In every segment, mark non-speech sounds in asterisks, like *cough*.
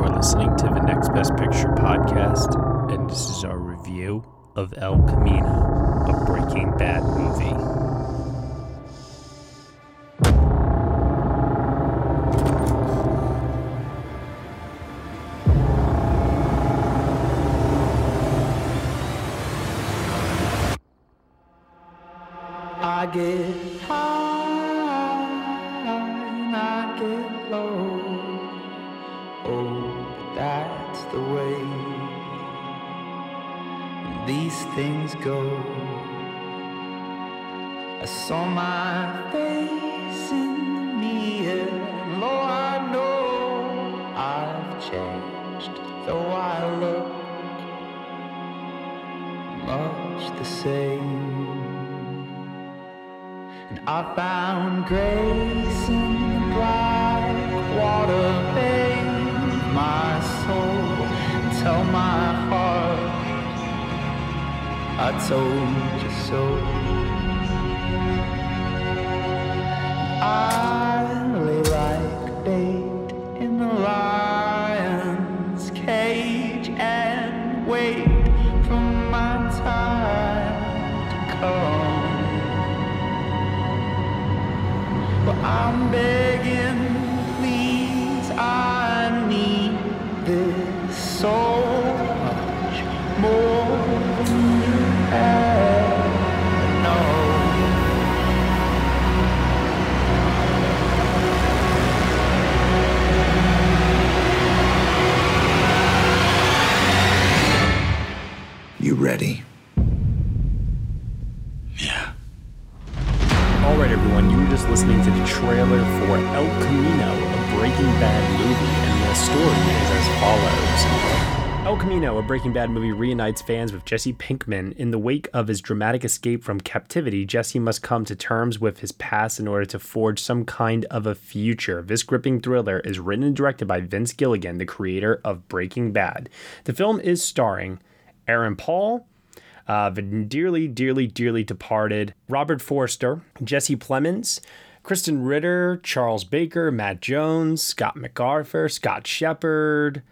are listening to the Next Best Picture podcast, and this is our review of El Camino, a Breaking Bad movie. That's the way these things go. I saw my face in the mirror, and lo, I know I've changed, though I look much the same. And I found grace in the black water I told you so. I You ready? All right, everyone, you were just listening to the trailer for El Camino, a Breaking Bad movie, and the story is as follows. El Camino, a Breaking Bad movie, reunites fans with Jesse Pinkman. In the wake of his dramatic escape from captivity, Jesse must come to terms with his past in order to forge some kind of a future. This gripping thriller is written and directed by Vince Gilligan, the creator of Breaking Bad. The film is starring Aaron Paul, uh, the dearly, dearly, dearly departed Robert Forster, Jesse Plemons, Krysten Ritter, Charles Baker, Matt Jones, Scott MacArthur, Scott Shepherd.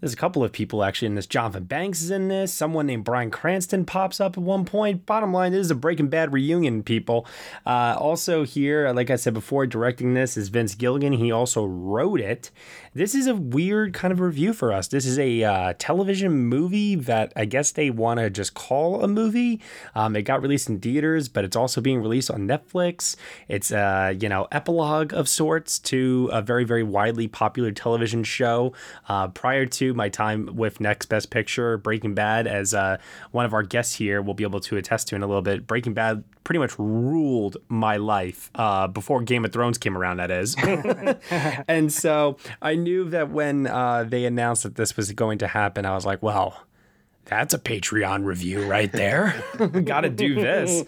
There's a couple of people actually in this. Jonathan Banks is in this. Someone named Bryan Cranston pops up at one point. Bottom line, this is a Breaking Bad reunion, people. Uh, also here, like I said before, directing this is Vince Gilligan. He also wrote it. This is a weird kind of review for us. This is a uh, television movie that I guess they want to just call a movie. Um, it got released in theaters, but it's also being released on Netflix. It's a you know epilogue of sorts to a very very widely popular television show. Uh, prior to my time with Next Best Picture, Breaking Bad, as uh, one of our guests here will be able to attest to in a little bit, Breaking Bad pretty much ruled my life uh, before Game of Thrones came around. That is, *laughs* and so I knew that when uh, they announced that this was going to happen, I was like, well. That's a Patreon review right there. *laughs* Got to do this.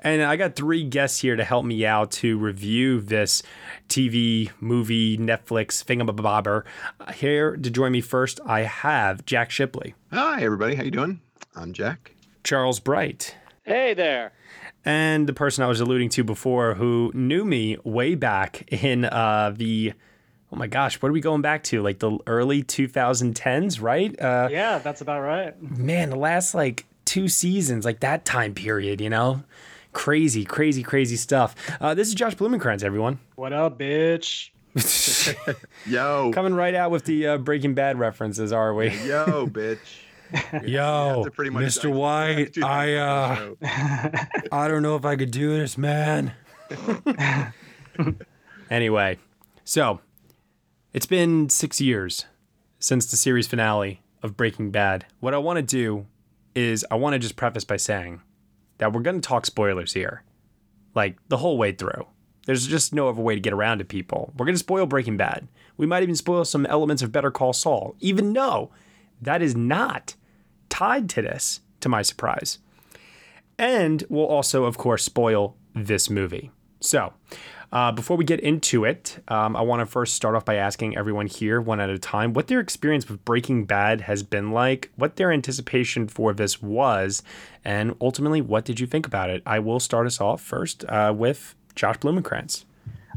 And I got three guests here to help me out to review this TV, movie, Netflix thingamabobber. Uh, Here to join me first, I have Jack Shipley, Hi, everybody. How you doing? I'm Jack. Charles Bright, Hey there. and the person I was alluding to before who knew me way back in uh, the, oh my gosh, what are we going back to? Like the early 2010s, right? Uh, Yeah, that's about right. man, the last like two seasons, like that time period, you know? Crazy, crazy, crazy stuff. Uh, this is Josh Blumenkranz, everyone. What up, bitch? *laughs* Yo. Coming right out with the uh, Breaking Bad references, are we? Yo, bitch. *laughs* Yo, pretty much Mr. dissect- White, do I uh. I don't know if I could do this, man. *laughs* anyway, so it's been six years since the series finale of Breaking Bad. What I want to do is I want to just preface by saying that we're going to talk spoilers here, like the whole way through. There's just no other way to get around to people. We're going to spoil Breaking Bad. We might even spoil some elements of Better Call Saul, even though that is not tied to this, to my surprise. And we'll also, of course, spoil this movie. So, uh, before we get into it, um, I want to first start off by asking everyone here, one at a time, what their experience with Breaking Bad has been like, what their anticipation for this was, and ultimately, what did you think about it? I will start us off first uh, with Josh Blumenkranz.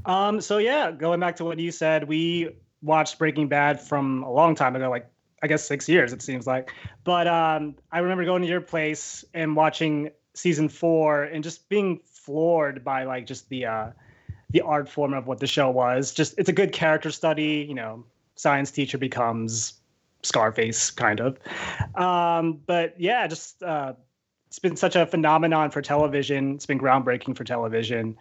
Um, so yeah, going back to what you said, we watched Breaking Bad from a long time ago, like I guess six years it seems like. But um, I remember going to your place and watching season four and just being floored by like just the uh, the art form of what the show was. Just it's a good character study. You know, science teacher becomes Scarface, kind of. Um, but yeah, just uh, it's been such a phenomenon for television. It's been groundbreaking for television.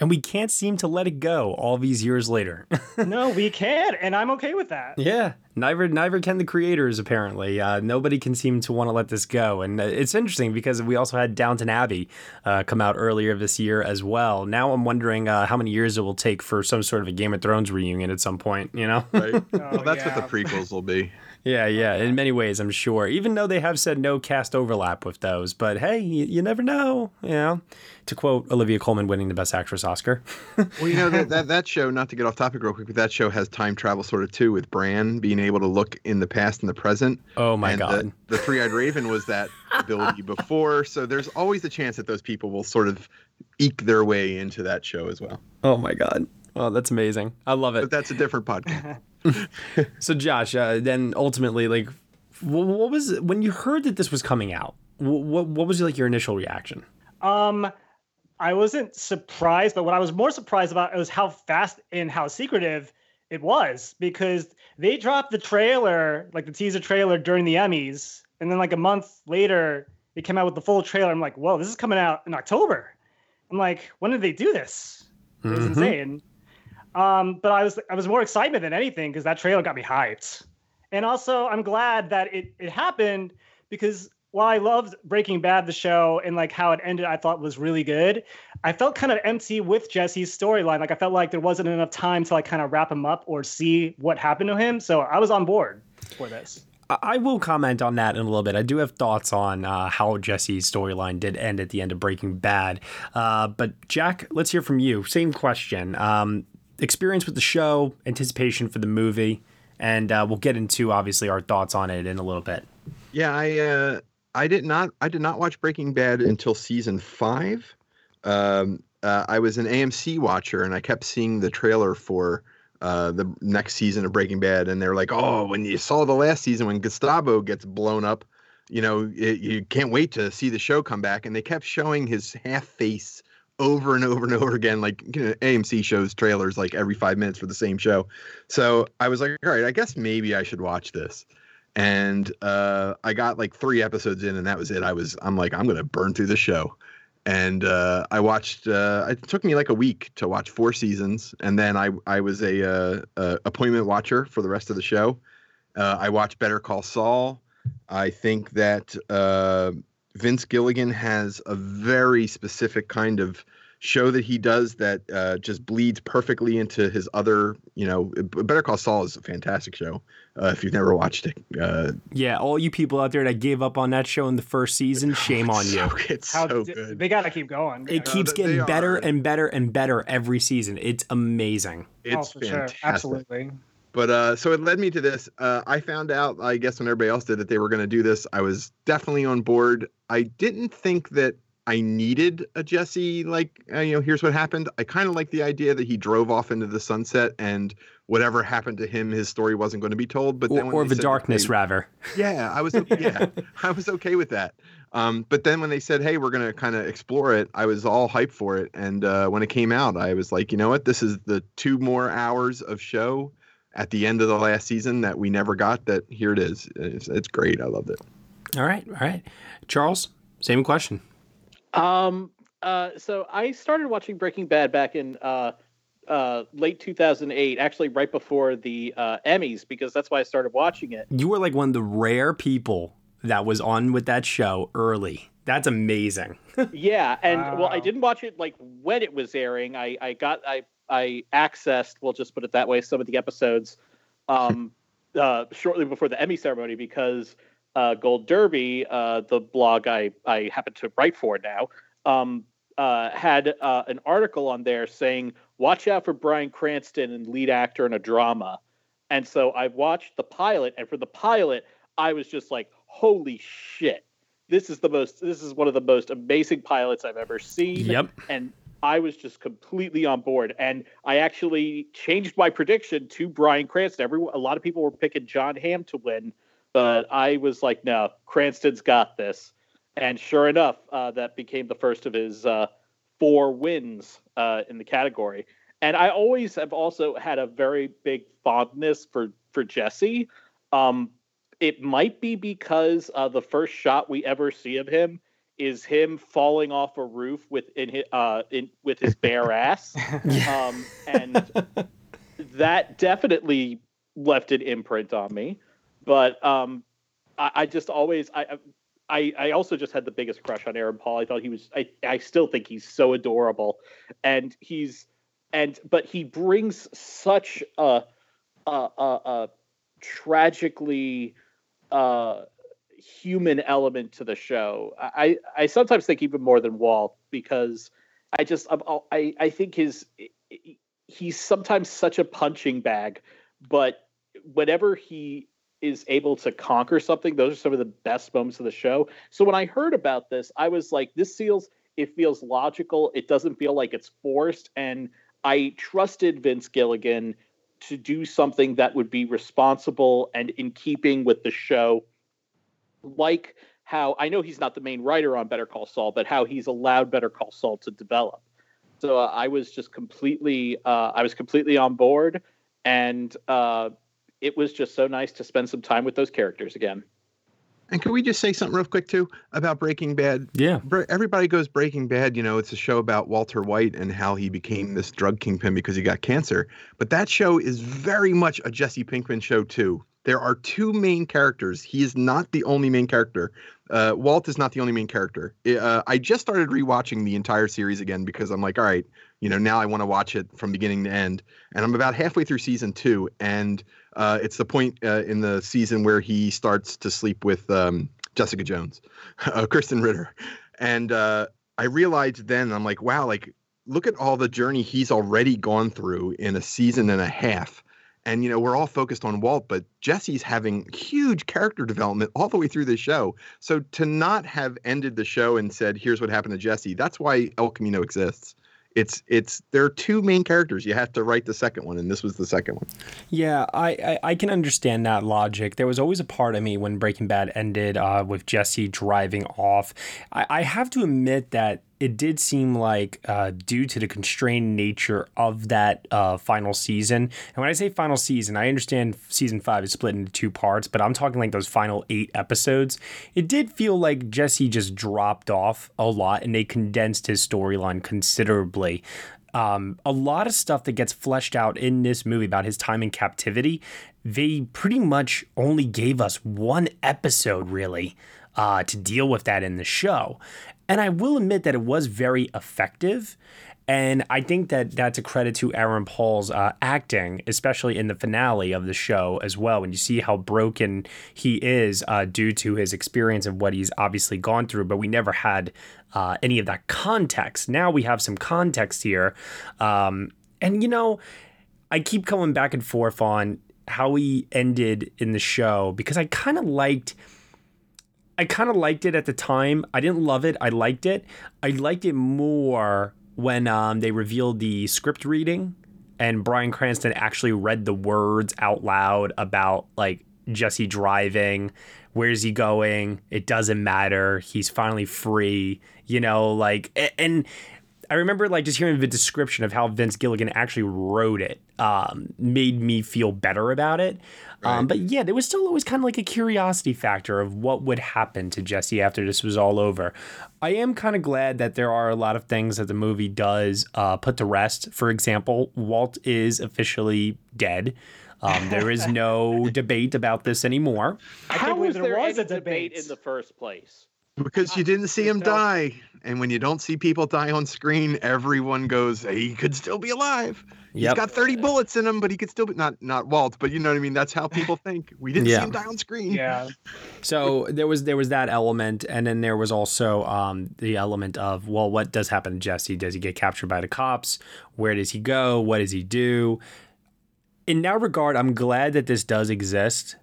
And we can't seem to let it go all these years later. *laughs* no, we can't, and I'm okay with that. Yeah, neither neither can the creators. Apparently, uh, nobody can seem to want to let this go, and uh, it's interesting because we also had Downton Abbey uh, come out earlier this year as well. Now I'm wondering uh, how many years it will take for some sort of a Game of Thrones reunion at some point. You know? Right. *laughs* Oh, well, that's yeah. what the prequels will be. Yeah, oh, yeah. In many ways, I'm sure. Even though they have said no cast overlap with those, but hey, you, you never know. You know, to quote Olivia Colman winning the Best Actress Oscar. *laughs* Well, you know that, that that show. Not to get off topic real quick, but that show has time travel sort of too, with Bran being able to look in the past and the present. Oh my and god. The, the Three-Eyed Raven was that *laughs* ability before, so there's always a chance that those people will sort of eke their way into that show as well. Oh my god. Oh, that's amazing. I love it. But that's a different podcast. *laughs* *laughs* So, Josh, uh, then ultimately, like, wh- what was when you heard that this was coming out? What what was like your initial reaction? Um, I wasn't surprised, but what I was more surprised about was how fast and how secretive it was because they dropped the trailer, like the teaser trailer during the Emmys, and then like a month later, they came out with the full trailer. I'm like, whoa, this is coming out in October. I'm like, when did they do this? It was Mhm. insane. Um, but I was I was more excited than anything because that trailer got me hyped. And also I'm glad that it, it happened because while I loved Breaking Bad, the show, and like how it ended, I thought was really good. I felt kind of empty with Jesse's storyline. Like I felt like there wasn't enough time to like kind of wrap him up or see what happened to him. So I was on board for this. I- I will comment on that in a little bit. I do have thoughts on uh, how Jesse's storyline did end at the end of Breaking Bad. Uh, but Jack, let's hear from you. Same question. Um, experience with the show, anticipation for the movie, and uh, we'll get into obviously our thoughts on it in a little bit. Yeah, I uh, I did not I did not watch Breaking Bad until season five. Um, uh, I was an AMC watcher, and I kept seeing the trailer for uh, the next season of Breaking Bad, and they're like, "Oh, when you saw the last season when Gustavo gets blown up, you know, it, you can't wait to see the show come back." And they kept showing his half face over and over and over again. Like you know, AMC shows trailers like every five minutes for the same show. So I was like, "All right, I guess maybe I should watch this." and uh, I got like three episodes in, and that was it. I was, I'm like, I'm gonna burn through the show, and uh, I watched. Uh, it took me like a week to watch four seasons, and then I I was a, uh, uh appointment watcher for the rest of the show. Uh, I watched Better Call Saul. I think that uh, Vince Gilligan has a very specific kind of show that he does that uh, just bleeds perfectly into his other, you know, Better Call Saul is a fantastic show. Uh, if you've never watched it, uh, Yeah, all you people out there that gave up on that show in the first season, *laughs* shame on you. so, it's How so d- good. they gotta keep going. It Yeah. keeps they getting better are. and better and better every season. It's amazing. oh, It's for sure. fantastic. Absolutely. But uh, so it led me to this. Uh, I found out, I guess, when everybody else did that they were going to do this. I was definitely on board. I didn't think that I needed a Jesse. Like, uh, you know, here's what happened. I kind of like the idea that he drove off into the sunset, and whatever happened to him, his story wasn't going to be told. But Or, or the darkness, they- rather. yeah, I was *laughs* yeah, I was okay with that. Um, but then when they said, "Hey, we're gonna kind of explore it," I was all hyped for it. And uh, when it came out, I was like, you know what? This is the two more hours of show at the end of the last season that we never got. That here it is. It's, it's great. I loved it. All right, all right. Charles, same question. Um. Uh. So I started watching Breaking Bad back in uh, uh, late 2008, actually right before the uh, Emmys, because that's why I started watching it. You were like one of the rare people that was on with that show early. That's amazing. *laughs* Yeah, and well, I didn't watch it like when it was airing. I I got I I accessed, we'll just put it that way, some of the episodes, um, uh, shortly before the Emmy ceremony because uh, Gold Derby, uh, the blog I I happen to write for now, um, uh, had uh, an article on there saying, "Watch out for Bryan Cranston and lead actor in a drama." And so I watched the pilot, and for the pilot, I was just like, "Holy shit!" This is the most. This is one of the most amazing pilots I've ever seen Yep. and I was just completely on board, and I actually changed my prediction to Bryan Cranston. Every a lot of people were picking Jon Hamm to win, but I was like, no, Cranston's got this. And sure enough, uh, that became the first of his uh, four wins uh, in the category. And I always have also had a very big fondness for for Jesse. Um, it might be because the first shot we ever see of him is him falling off a roof with in his, uh, in with his bare *laughs* ass, um, and that definitely left an imprint on me. But um, I, I just always I. I, I also just had the biggest crush on Aaron Paul. I thought he was. I, I still think he's so adorable, and he's and but he brings such a a, a, a tragically uh, human element to the show. I I sometimes think even more than Walt because I just I I think his he's sometimes such a punching bag, but whenever he is able to conquer something, those are some of the best moments of the show. So when I heard about this, I was like, this feels it feels logical. It doesn't feel like it's forced, and I trusted Vince Gilligan to do something that would be responsible and in keeping with the show like how I know he's not the main writer on Better Call Saul, but how he's allowed Better Call Saul to develop. So uh, I was just completely, uh, I was completely on board, and uh, it was just so nice to spend some time with those characters again. And can we just say something real quick too about Breaking Bad? Yeah. Everybody goes Breaking Bad. You know, it's a show about Walter White and how he became this drug kingpin because he got cancer. But that show is very much a Jesse Pinkman show too. There are two main characters. He is not the only main character. Uh, Walt is not the only main character. Uh, I just started rewatching the entire series again because I'm like, all right, you know, now I want to watch it from beginning to end. And I'm about halfway through season two, and uh, it's the point uh, in the season where he starts to sleep with um, Jessica Jones, *laughs* uh, Krysten Ritter, and uh, I realized then I'm like, wow, like look at all the journey he's already gone through in a season and a half and you know we're all focused on Walt, but Jesse's having huge character development all the way through the show. So to not have ended the show and said, "Here's what happened to Jesse," that's why El Camino exists. It's it's there are two main characters. You have to write the second one, and this was the second one. Yeah, I, I, I can understand that logic. There was always a part of me when Breaking Bad ended uh, with Jesse driving off. I, I have to admit that it did seem like uh, due to the constrained nature of that uh, final season and when i say final season i understand season five is split into two parts but i'm talking like those final eight episodes it did feel like jesse just dropped off a lot and they condensed his storyline considerably um, a lot of stuff that gets fleshed out in this movie about his time in captivity they pretty much only gave us one episode really uh, to deal with that in the show. And I will admit that it was very effective. And I think that that's a credit to Aaron Paul's uh, acting, especially in the finale of the show as well. When you see how broken he is uh, due to his experience and what he's obviously gone through, but we never had uh, any of that context. Now we have some context here. Um, and, you know, I keep coming back and forth on how he ended in the show because I kind of liked I kind of liked it at the time. I didn't love it. I liked it. I liked it more when um, they revealed the script reading and Bryan Cranston actually read the words out loud about like Jesse driving. Where's he going? It doesn't matter. He's finally free. You know, like and I remember like just hearing the description of how Vince Gilligan actually wrote it um, made me feel better about it. Um, right. Um, but yeah, there was still always kind of like a curiosity factor of what would happen to Jesse after this was all over. I am kind of glad that there are a lot of things that the movie does uh, put to rest. For example, Walt is officially dead. Um, there is *laughs* no debate about this anymore. How was there, there was a debate in the first place? Because you didn't see him die. And when you don't see people die on screen, everyone goes, he could still be alive. Yep. He's got 30 bullets in him, but he could still be not not Walt, but you know what I mean? That's how people *laughs* think. We didn't yeah. see him die on screen. Yeah. So there was there was that element, and then there was also um, the element of, well, what does happen to Jesse? Does he get captured by the cops? Where does he go? What does he do? In that regard, I'm glad that this does exist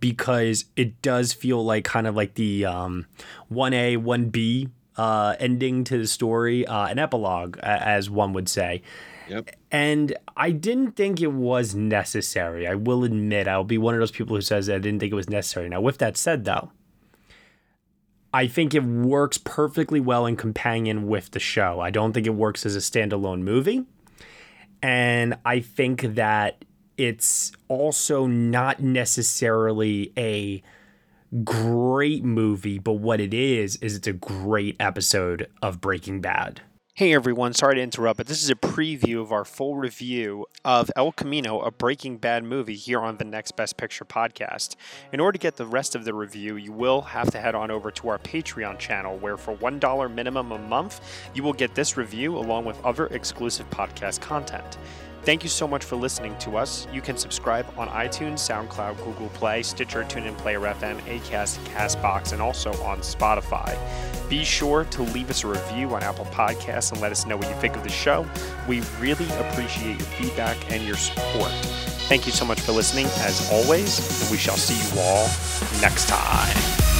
because it does feel like kind of like the um, 1A, 1B uh, ending to the story, uh, an epilogue, as one would say. Yep. And I didn't think it was necessary. I will admit, I'll be one of those people who says I didn't think it was necessary. Now, with that said, though, I think it works perfectly well in companion with the show. I don't think it works as a standalone movie. And I think that it's also not necessarily a great movie, but what it is, is it's a great episode of Breaking Bad. Hey everyone, sorry to interrupt, but this is a preview of our full review of El Camino, a Breaking Bad movie, here on the Next Best Picture podcast. In order to get the rest of the review, you will have to head on over to our Patreon channel, where for $1 minimum a month, you will get this review along with other exclusive podcast content. Thank you so much for listening to us. You can subscribe on iTunes, SoundCloud, Google Play, Stitcher, TuneIn, Player FM, Acast, Castbox, and also on Spotify. Be sure to leave us a review on Apple Podcasts and let us know what you think of the show. We really appreciate your feedback and your support. Thank you so much for listening, as always, and we shall see you all next time.